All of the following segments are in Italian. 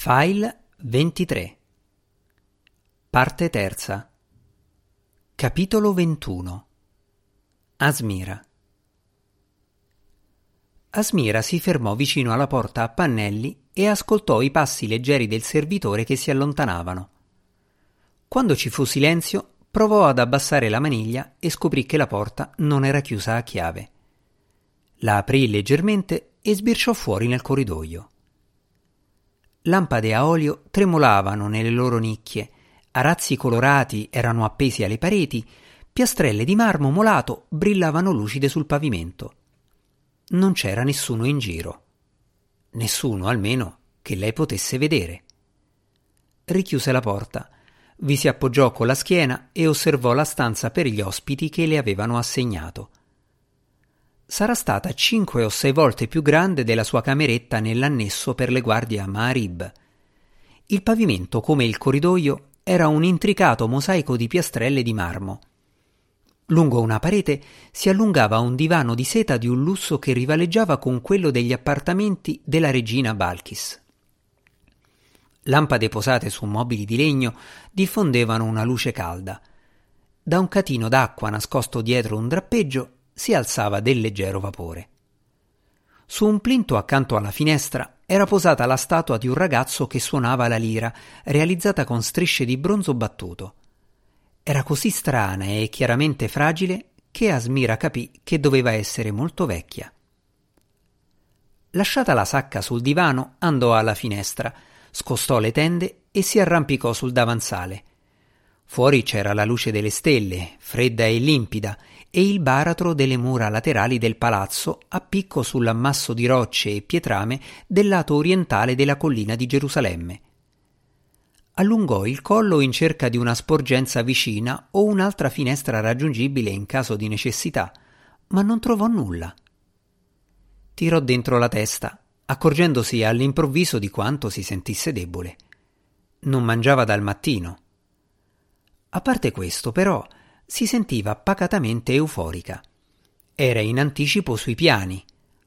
File 23 Parte terza Capitolo 21 Asmira Asmira si fermò vicino alla porta a pannelli e ascoltò i passi leggeri del servitore che si allontanavano. Quando ci fu silenzio, provò ad abbassare la maniglia e scoprì che la porta non era chiusa a chiave. La aprì leggermente e sbirciò fuori nel corridoio. Lampade a olio tremolavano nelle loro nicchie, arazzi colorati erano appesi alle pareti, piastrelle di marmo molato brillavano lucide sul pavimento. Non c'era nessuno in giro. Nessuno, almeno, che lei potesse vedere. Richiuse la porta, vi si appoggiò con la schiena e osservò la stanza per gli ospiti che le avevano assegnato sarà stata cinque o sei volte più grande della sua cameretta nell'annesso per le guardie a Maharib. Il pavimento, come il corridoio, era un intricato mosaico di piastrelle di marmo. Lungo una parete si allungava un divano di seta di un lusso che rivaleggiava con quello degli appartamenti della regina Balkis. Lampade posate su mobili di legno diffondevano una luce calda. Da un catino d'acqua nascosto dietro un drappeggio si alzava del leggero vapore. Su un plinto accanto alla finestra era posata la statua di un ragazzo che suonava la lira, realizzata con strisce di bronzo battuto. Era così strana e chiaramente fragile che Asmira capì che doveva essere molto vecchia. Lasciata la sacca sul divano, andò alla finestra, scostò le tende e si arrampicò sul davanzale. Fuori c'era la luce delle stelle, fredda e limpida, e il baratro delle mura laterali del palazzo a picco sull'ammasso di rocce e pietrame del lato orientale della collina di Gerusalemme. Allungò il collo in cerca di una sporgenza vicina o un'altra finestra raggiungibile in caso di necessità, ma non trovò nulla. Tirò dentro la testa, accorgendosi all'improvviso di quanto si sentisse debole. Non mangiava dal mattino. A parte questo, però, si sentiva pacatamente euforica. Era in anticipo sui piani,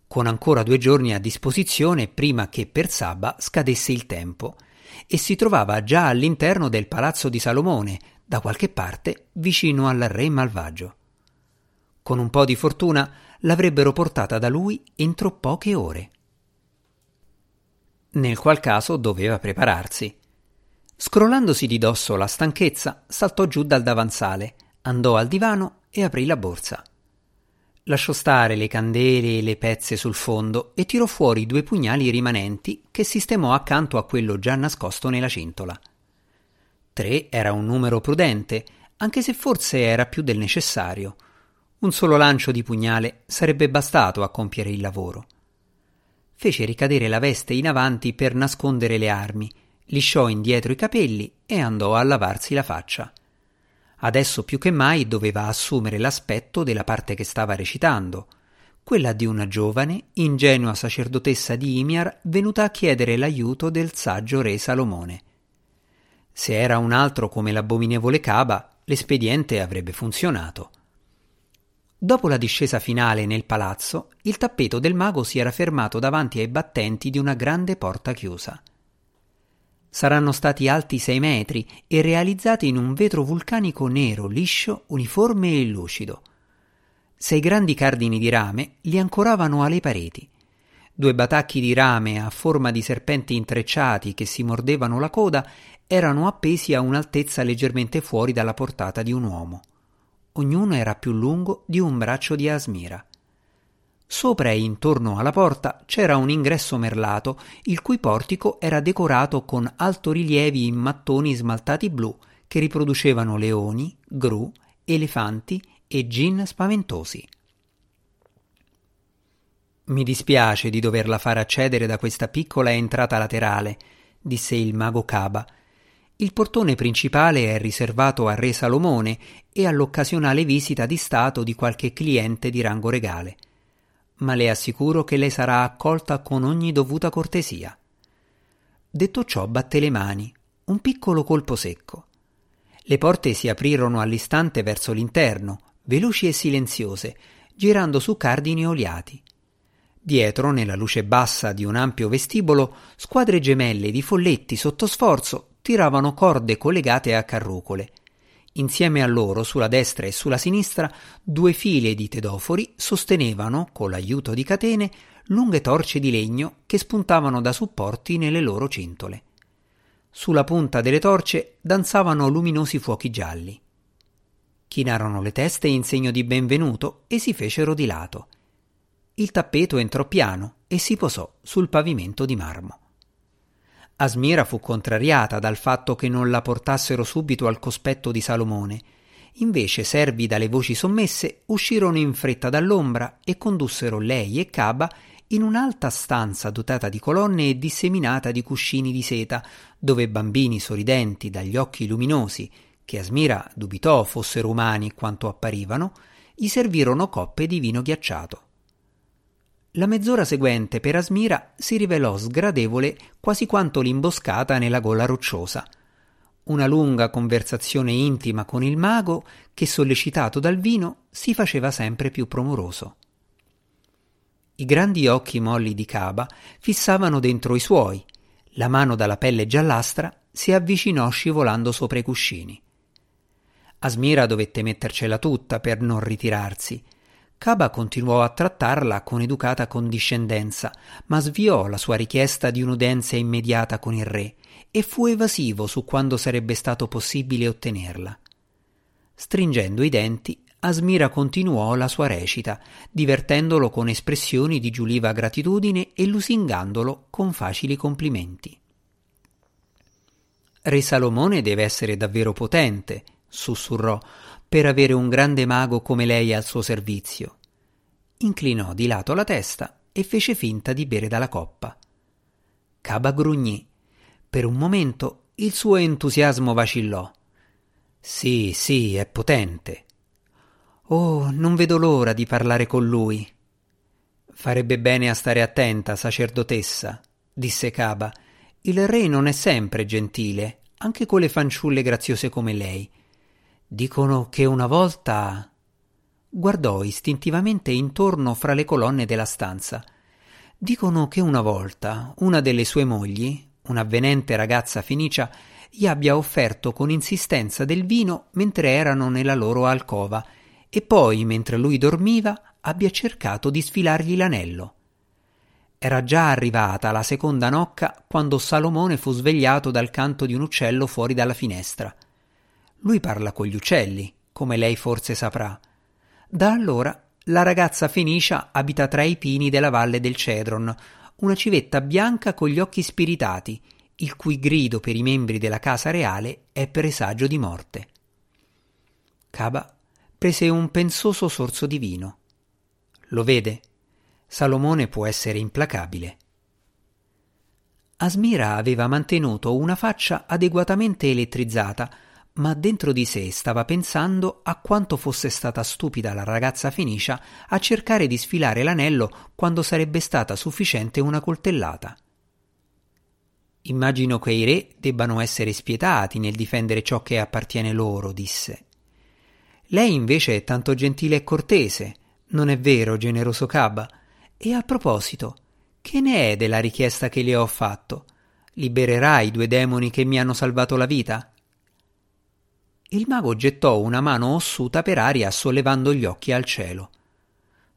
con ancora due giorni a disposizione prima che per Saba scadesse il tempo, e si trovava già all'interno del palazzo di Salomone, da qualche parte vicino al re malvagio. Con un po' di fortuna l'avrebbero portata da lui entro poche ore. Nel qual caso doveva prepararsi. Scrollandosi di dosso la stanchezza, saltò giù dal davanzale andò al divano e aprì la borsa. Lasciò stare le candele e le pezze sul fondo e tirò fuori due pugnali rimanenti che sistemò accanto a quello già nascosto nella cintola. Tre era un numero prudente, anche se forse era più del necessario. Un solo lancio di pugnale sarebbe bastato a compiere il lavoro. Fece ricadere la veste in avanti per nascondere le armi, lisciò indietro i capelli e andò a lavarsi la faccia. Adesso più che mai doveva assumere l'aspetto della parte che stava recitando, quella di una giovane, ingenua sacerdotessa di Imiar venuta a chiedere l'aiuto del saggio re Salomone. Se era un altro come l'abominevole Caba, l'espediente avrebbe funzionato. Dopo la discesa finale nel palazzo, il tappeto del mago si era fermato davanti ai battenti di una grande porta chiusa. Saranno stati alti sei metri e realizzati in un vetro vulcanico nero, liscio, uniforme e lucido. Sei grandi cardini di rame li ancoravano alle pareti. Due batacchi di rame a forma di serpenti intrecciati che si mordevano la coda erano appesi a un'altezza leggermente fuori dalla portata di un uomo. Ognuno era più lungo di un braccio di Asmira. Sopra e intorno alla porta c'era un ingresso merlato, il cui portico era decorato con altorilievi in mattoni smaltati blu che riproducevano leoni, gru, elefanti e gin spaventosi. Mi dispiace di doverla far accedere da questa piccola entrata laterale, disse il mago Caba. Il portone principale è riservato al re Salomone e all'occasionale visita di stato di qualche cliente di rango regale ma le assicuro che lei sarà accolta con ogni dovuta cortesia. Detto ciò, batté le mani, un piccolo colpo secco. Le porte si aprirono all'istante verso l'interno, veloci e silenziose, girando su cardini oliati. Dietro, nella luce bassa di un ampio vestibolo, squadre gemelle di folletti sotto sforzo tiravano corde collegate a carrucole. Insieme a loro, sulla destra e sulla sinistra, due file di tedofori sostenevano, con l'aiuto di catene, lunghe torce di legno che spuntavano da supporti nelle loro cintole. Sulla punta delle torce danzavano luminosi fuochi gialli. Chinarono le teste in segno di benvenuto e si fecero di lato il tappeto entrò piano e si posò sul pavimento di marmo. Asmira fu contrariata dal fatto che non la portassero subito al cospetto di Salomone. Invece, servi dalle voci sommesse, uscirono in fretta dall'ombra e condussero lei e Caba in un'alta stanza dotata di colonne e disseminata di cuscini di seta, dove bambini sorridenti dagli occhi luminosi, che Asmira dubitò fossero umani quanto apparivano, gli servirono coppe di vino ghiacciato. La mezz'ora seguente per Asmira si rivelò sgradevole quasi quanto l'imboscata nella gola rocciosa. Una lunga conversazione intima con il mago che, sollecitato dal vino, si faceva sempre più promoroso. I grandi occhi molli di Caba fissavano dentro i suoi. La mano dalla pelle giallastra si avvicinò scivolando sopra i cuscini. Asmira dovette mettercela tutta per non ritirarsi Caba continuò a trattarla con educata condiscendenza, ma sviò la sua richiesta di un'udenza immediata con il re e fu evasivo su quando sarebbe stato possibile ottenerla. Stringendo i denti, Asmira continuò la sua recita, divertendolo con espressioni di giuliva gratitudine e lusingandolo con facili complimenti. Re Salomone deve essere davvero potente, sussurrò, per avere un grande mago come lei al suo servizio. Inclinò di lato la testa e fece finta di bere dalla coppa. Caba grugnì. Per un momento il suo entusiasmo vacillò. Sì, sì, è potente. Oh, non vedo l'ora di parlare con lui. Farebbe bene a stare attenta, sacerdotessa, disse Caba. Il re non è sempre gentile, anche con le fanciulle graziose come lei. Dicono che una volta. Guardò istintivamente intorno fra le colonne della stanza. Dicono che una volta una delle sue mogli, un'avvenente ragazza fenicia, gli abbia offerto con insistenza del vino mentre erano nella loro alcova e poi, mentre lui dormiva, abbia cercato di sfilargli l'anello. Era già arrivata la seconda nocca quando Salomone fu svegliato dal canto di un uccello fuori dalla finestra. Lui parla con gli uccelli, come lei forse saprà. Da allora la ragazza Fenicia abita tra i pini della valle del Cedron, una civetta bianca con gli occhi spiritati, il cui grido per i membri della casa reale è presagio di morte. Caba prese un pensoso sorso di vino. Lo vede? Salomone può essere implacabile. Asmira aveva mantenuto una faccia adeguatamente elettrizzata, ma dentro di sé stava pensando a quanto fosse stata stupida la ragazza Fenicia a cercare di sfilare l'anello quando sarebbe stata sufficiente una coltellata. Immagino che i re debbano essere spietati nel difendere ciò che appartiene loro, disse. Lei invece è tanto gentile e cortese, non è vero, generoso Caba? E a proposito, che ne è della richiesta che le ho fatto? Libererai i due demoni che mi hanno salvato la vita? Il mago gettò una mano ossuta per aria sollevando gli occhi al cielo.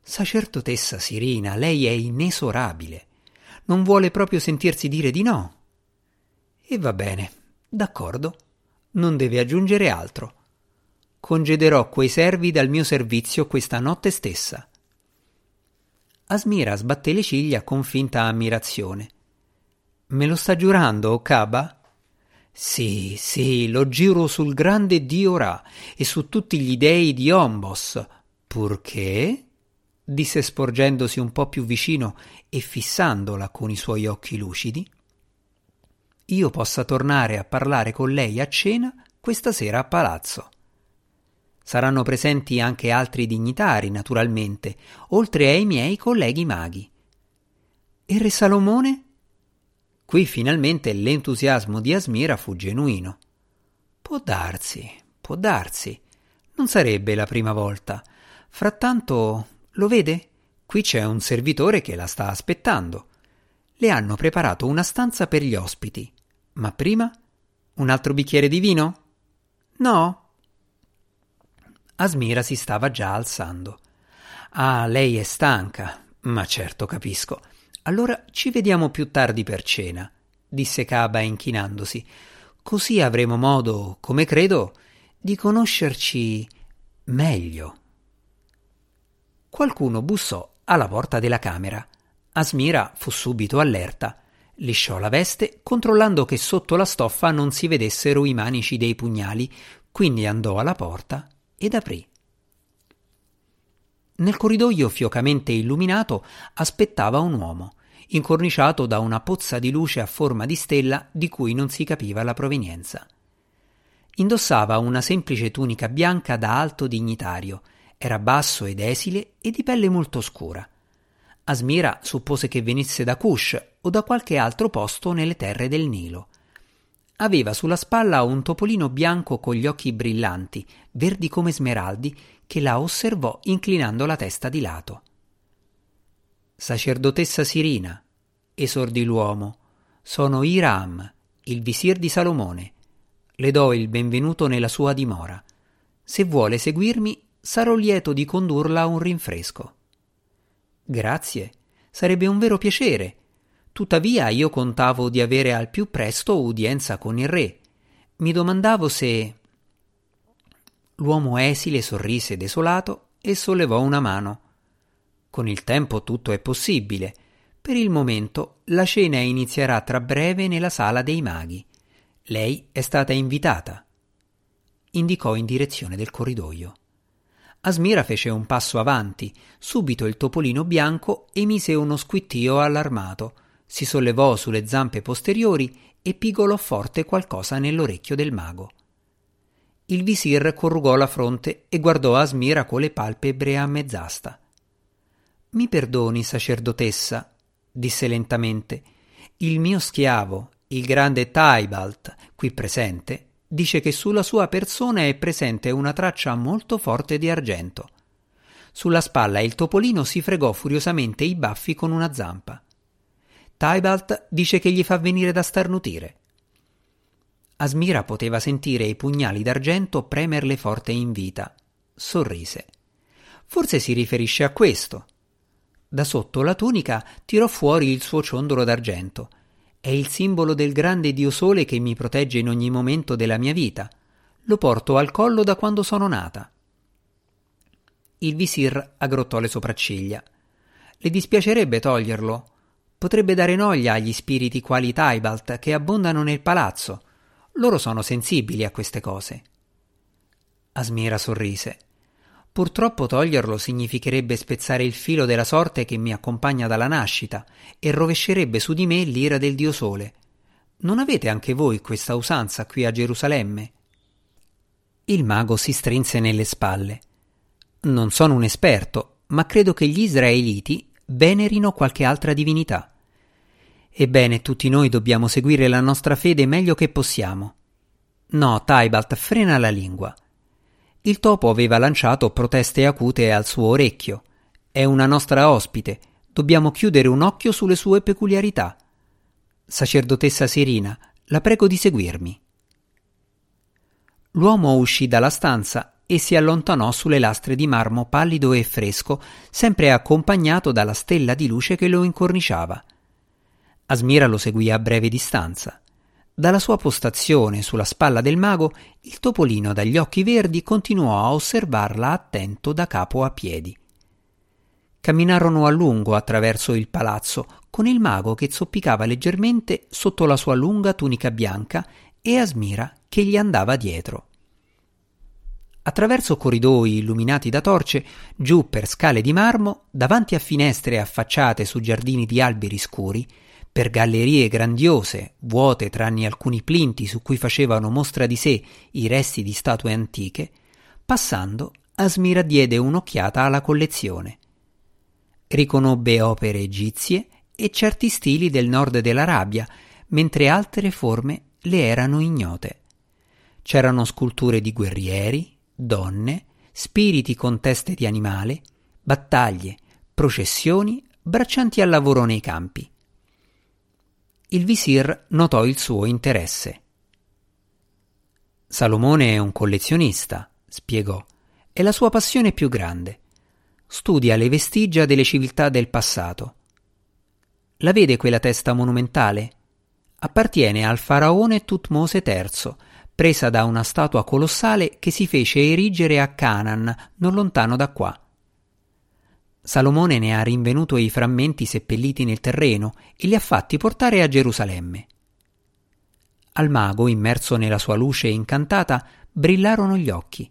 Sacerdotessa Sirina, lei è inesorabile. Non vuole proprio sentirsi dire di no. E va bene, d'accordo. Non deve aggiungere altro. Congederò quei servi dal mio servizio questa notte stessa. Asmira sbatté le ciglia con finta ammirazione. Me lo sta giurando, Caba? Sì, sì, lo giro sul grande dio Ra e su tutti gli dei di Ombos, purché? disse sporgendosi un po' più vicino e fissandola con i suoi occhi lucidi. Io possa tornare a parlare con lei a cena questa sera a palazzo. Saranno presenti anche altri dignitari, naturalmente, oltre ai miei colleghi maghi. E Re Salomone? Qui finalmente l'entusiasmo di Asmira fu genuino. Può darsi, può darsi. Non sarebbe la prima volta. Frattanto, lo vede? qui c'è un servitore che la sta aspettando. Le hanno preparato una stanza per gli ospiti. Ma prima? Un altro bicchiere di vino? No. Asmira si stava già alzando. Ah, lei è stanca. Ma certo, capisco. Allora ci vediamo più tardi per cena, disse Caba inchinandosi. Così avremo modo, come credo, di conoscerci meglio. Qualcuno bussò alla porta della camera. Asmira fu subito allerta. Lisciò la veste, controllando che sotto la stoffa non si vedessero i manici dei pugnali, quindi andò alla porta ed aprì. Nel corridoio fiocamente illuminato aspettava un uomo, incorniciato da una pozza di luce a forma di stella di cui non si capiva la provenienza. Indossava una semplice tunica bianca da alto dignitario, era basso ed esile e di pelle molto scura. Asmira suppose che venisse da Kush o da qualche altro posto nelle terre del Nilo. Aveva sulla spalla un topolino bianco con gli occhi brillanti, verdi come smeraldi, che la osservò inclinando la testa di lato. Sacerdotessa Sirina, esordì l'uomo, sono Iram, il visir di Salomone. Le do il benvenuto nella sua dimora. Se vuole seguirmi, sarò lieto di condurla a un rinfresco. Grazie, sarebbe un vero piacere. Tuttavia io contavo di avere al più presto udienza con il re. Mi domandavo se. L'uomo esile sorrise desolato e sollevò una mano. Con il tempo tutto è possibile. Per il momento la cena inizierà tra breve nella sala dei maghi. Lei è stata invitata. Indicò in direzione del corridoio. Asmira fece un passo avanti, subito il topolino bianco emise uno squittio allarmato, si sollevò sulle zampe posteriori e pigolò forte qualcosa nell'orecchio del mago. Il visir corrugò la fronte e guardò Asmira con le palpebre a mezz'asta. Mi perdoni, sacerdotessa, disse lentamente. Il mio schiavo, il grande Taibalt, qui presente, dice che sulla sua persona è presente una traccia molto forte di argento. Sulla spalla il topolino si fregò furiosamente i baffi con una zampa. Tybalt dice che gli fa venire da starnutire. Asmira poteva sentire i pugnali d'argento premerle forte in vita. Sorrise. Forse si riferisce a questo. Da sotto la tunica tirò fuori il suo ciondolo d'argento è il simbolo del grande Dio Sole che mi protegge in ogni momento della mia vita. Lo porto al collo da quando sono nata. Il visir aggrottò le sopracciglia. Le dispiacerebbe toglierlo. Potrebbe dare noia agli spiriti quali Tybalt che abbondano nel palazzo. Loro sono sensibili a queste cose. Asmira sorrise. Purtroppo toglierlo significherebbe spezzare il filo della sorte che mi accompagna dalla nascita e rovescerebbe su di me l'ira del Dio Sole. Non avete anche voi questa usanza qui a Gerusalemme? Il mago si strinse nelle spalle. Non sono un esperto, ma credo che gli israeliti venerino qualche altra divinità. Ebbene, tutti noi dobbiamo seguire la nostra fede meglio che possiamo. No, Taibalt, frena la lingua. Il topo aveva lanciato proteste acute al suo orecchio. È una nostra ospite. Dobbiamo chiudere un occhio sulle sue peculiarità. Sacerdotessa Sirina, la prego di seguirmi. L'uomo uscì dalla stanza e si allontanò sulle lastre di marmo pallido e fresco, sempre accompagnato dalla stella di luce che lo incorniciava. Asmira lo seguì a breve distanza. Dalla sua postazione sulla spalla del mago, il topolino dagli occhi verdi continuò a osservarla attento da capo a piedi. Camminarono a lungo attraverso il palazzo, con il mago che zoppicava leggermente sotto la sua lunga tunica bianca e Asmira che gli andava dietro. Attraverso corridoi illuminati da torce, giù per scale di marmo, davanti a finestre affacciate su giardini di alberi scuri, per gallerie grandiose, vuote tranne alcuni plinti su cui facevano mostra di sé i resti di statue antiche, passando Asmira diede un'occhiata alla collezione. Riconobbe opere egizie e certi stili del nord dell'Arabia, mentre altre forme le erano ignote. C'erano sculture di guerrieri, donne, spiriti con teste di animale, battaglie, processioni, braccianti al lavoro nei campi. Il visir notò il suo interesse. Salomone è un collezionista, spiegò, è la sua passione più grande. Studia le vestigia delle civiltà del passato. La vede quella testa monumentale? Appartiene al faraone Tutmose III, presa da una statua colossale che si fece erigere a Canaan, non lontano da qua. Salomone ne ha rinvenuto i frammenti seppelliti nel terreno e li ha fatti portare a Gerusalemme. Al mago, immerso nella sua luce incantata, brillarono gli occhi.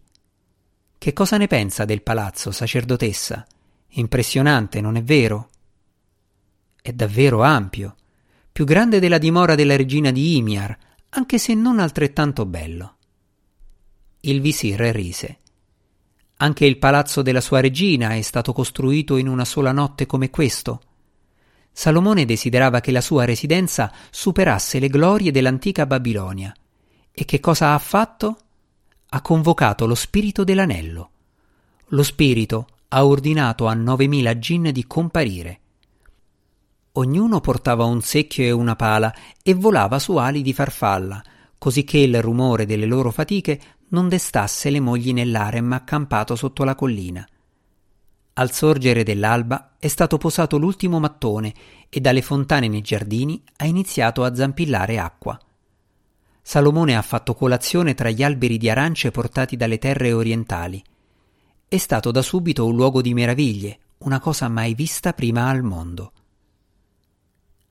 Che cosa ne pensa del palazzo, sacerdotessa? Impressionante, non è vero? È davvero ampio, più grande della dimora della regina di Imiar, anche se non altrettanto bello. Il visir rise. Anche il palazzo della sua regina è stato costruito in una sola notte come questo. Salomone desiderava che la sua residenza superasse le glorie dell'antica Babilonia. E che cosa ha fatto? Ha convocato lo spirito dell'anello. Lo spirito ha ordinato a novemila gin di comparire. Ognuno portava un secchio e una pala e volava su ali di farfalla, così che il rumore delle loro fatiche non destasse le mogli nell'arem accampato sotto la collina. Al sorgere dell'alba è stato posato l'ultimo mattone e dalle fontane nei giardini ha iniziato a zampillare acqua. Salomone ha fatto colazione tra gli alberi di arance portati dalle terre orientali. È stato da subito un luogo di meraviglie, una cosa mai vista prima al mondo.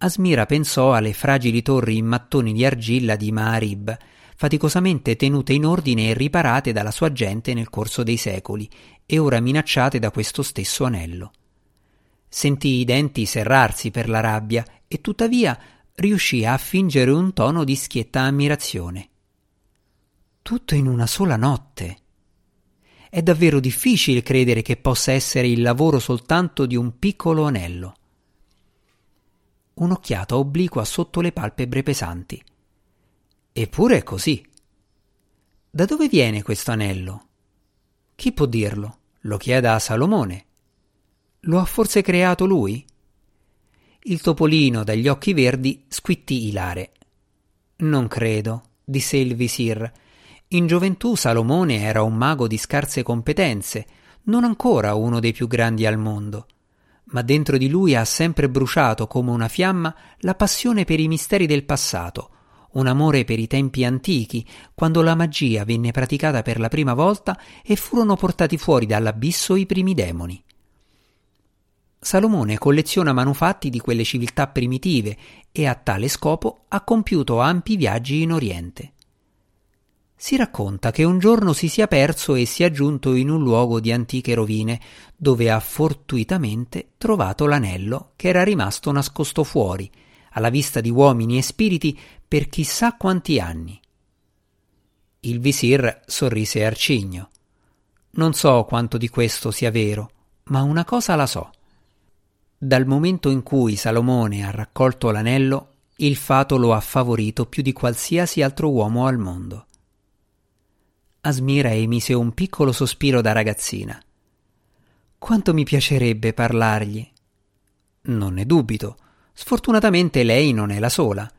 Asmira pensò alle fragili torri in mattoni di argilla di Maarib, faticosamente tenute in ordine e riparate dalla sua gente nel corso dei secoli e ora minacciate da questo stesso anello. Sentì i denti serrarsi per la rabbia e tuttavia riuscì a fingere un tono di schietta ammirazione. Tutto in una sola notte. È davvero difficile credere che possa essere il lavoro soltanto di un piccolo anello. Un'occhiata obliqua sotto le palpebre pesanti. Eppure è così. Da dove viene questo anello? Chi può dirlo? Lo chieda a Salomone. Lo ha forse creato lui? Il topolino dagli occhi verdi squittì ilare. Non credo, disse il visir. In gioventù Salomone era un mago di scarse competenze, non ancora uno dei più grandi al mondo ma dentro di lui ha sempre bruciato come una fiamma la passione per i misteri del passato, un amore per i tempi antichi, quando la magia venne praticata per la prima volta e furono portati fuori dall'abisso i primi demoni. Salomone colleziona manufatti di quelle civiltà primitive e a tale scopo ha compiuto ampi viaggi in Oriente. Si racconta che un giorno si sia perso e sia giunto in un luogo di antiche rovine, dove ha fortuitamente trovato l'anello che era rimasto nascosto fuori, alla vista di uomini e spiriti per chissà quanti anni. Il visir sorrise arcigno. Non so quanto di questo sia vero, ma una cosa la so. Dal momento in cui Salomone ha raccolto l'anello, il fato lo ha favorito più di qualsiasi altro uomo al mondo. Asmira emise un piccolo sospiro da ragazzina. Quanto mi piacerebbe parlargli. Non ne dubito. Sfortunatamente lei non è la sola.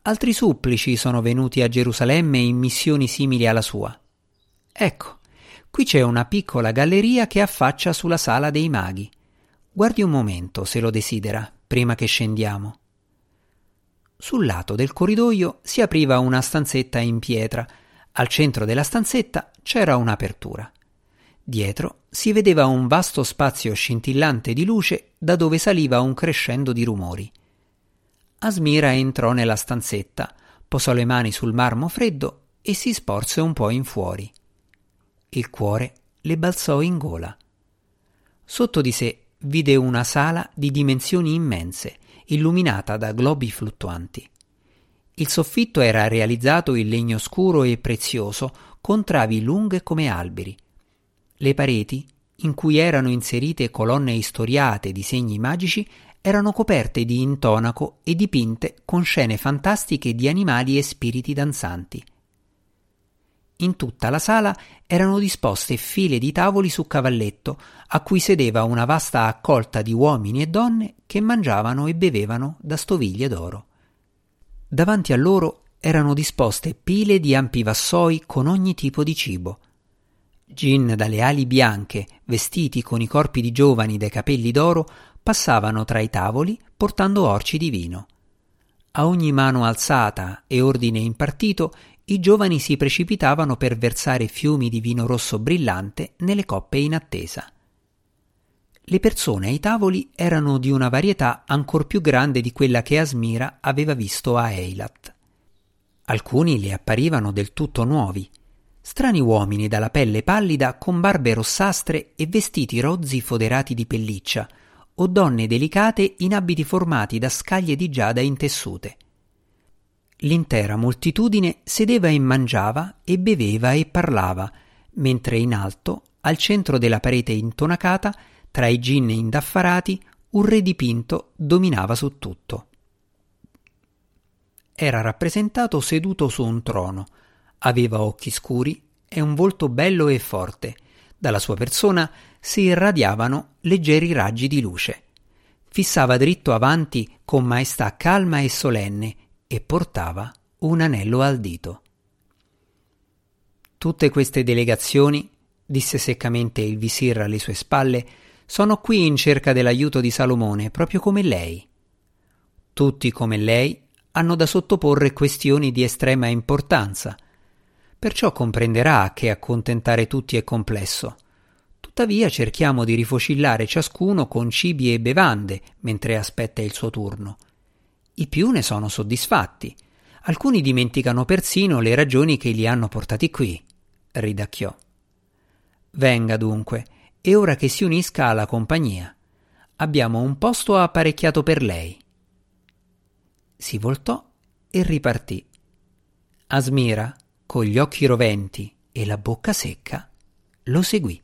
Altri supplici sono venuti a Gerusalemme in missioni simili alla sua. Ecco, qui c'è una piccola galleria che affaccia sulla sala dei maghi. Guardi un momento, se lo desidera, prima che scendiamo. Sul lato del corridoio si apriva una stanzetta in pietra. Al centro della stanzetta c'era un'apertura. Dietro si vedeva un vasto spazio scintillante di luce da dove saliva un crescendo di rumori. Asmira entrò nella stanzetta, posò le mani sul marmo freddo e si sporse un po' in fuori. Il cuore le balzò in gola. Sotto di sé vide una sala di dimensioni immense, illuminata da globi fluttuanti. Il soffitto era realizzato in legno scuro e prezioso, con travi lunghe come alberi. Le pareti, in cui erano inserite colonne istoriate di segni magici, erano coperte di intonaco e dipinte con scene fantastiche di animali e spiriti danzanti. in tutta la sala erano disposte file di tavoli su cavalletto, a cui sedeva una vasta accolta di uomini e donne che mangiavano e bevevano da stoviglie d'oro. Davanti a loro erano disposte pile di ampi vassoi con ogni tipo di cibo. Gin dalle ali bianche, vestiti con i corpi di giovani dai capelli d'oro, passavano tra i tavoli portando orci di vino. A ogni mano alzata e ordine impartito, i giovani si precipitavano per versare fiumi di vino rosso brillante nelle coppe in attesa. Le persone ai tavoli erano di una varietà ancor più grande di quella che Asmira aveva visto a Eilat. Alcuni le apparivano del tutto nuovi, strani uomini dalla pelle pallida con barbe rossastre e vestiti rozzi foderati di pelliccia, o donne delicate in abiti formati da scaglie di giada intessute. L'intera moltitudine sedeva e mangiava e beveva e parlava, mentre in alto, al centro della parete intonacata, tra i gin indaffarati, un re dipinto dominava su tutto. Era rappresentato seduto su un trono, aveva occhi scuri e un volto bello e forte. Dalla sua persona si irradiavano leggeri raggi di luce. Fissava dritto avanti con maestà calma e solenne e portava un anello al dito. Tutte queste delegazioni, disse seccamente il visir alle sue spalle, sono qui in cerca dell'aiuto di Salomone, proprio come lei. Tutti come lei hanno da sottoporre questioni di estrema importanza, perciò comprenderà che accontentare tutti è complesso. Tuttavia cerchiamo di rifocillare ciascuno con cibi e bevande mentre aspetta il suo turno. I più ne sono soddisfatti. Alcuni dimenticano persino le ragioni che li hanno portati qui, ridacchiò. Venga dunque, e ora che si unisca alla compagnia. Abbiamo un posto apparecchiato per lei. Si voltò e ripartì. Asmira, con gli occhi roventi e la bocca secca, lo seguì.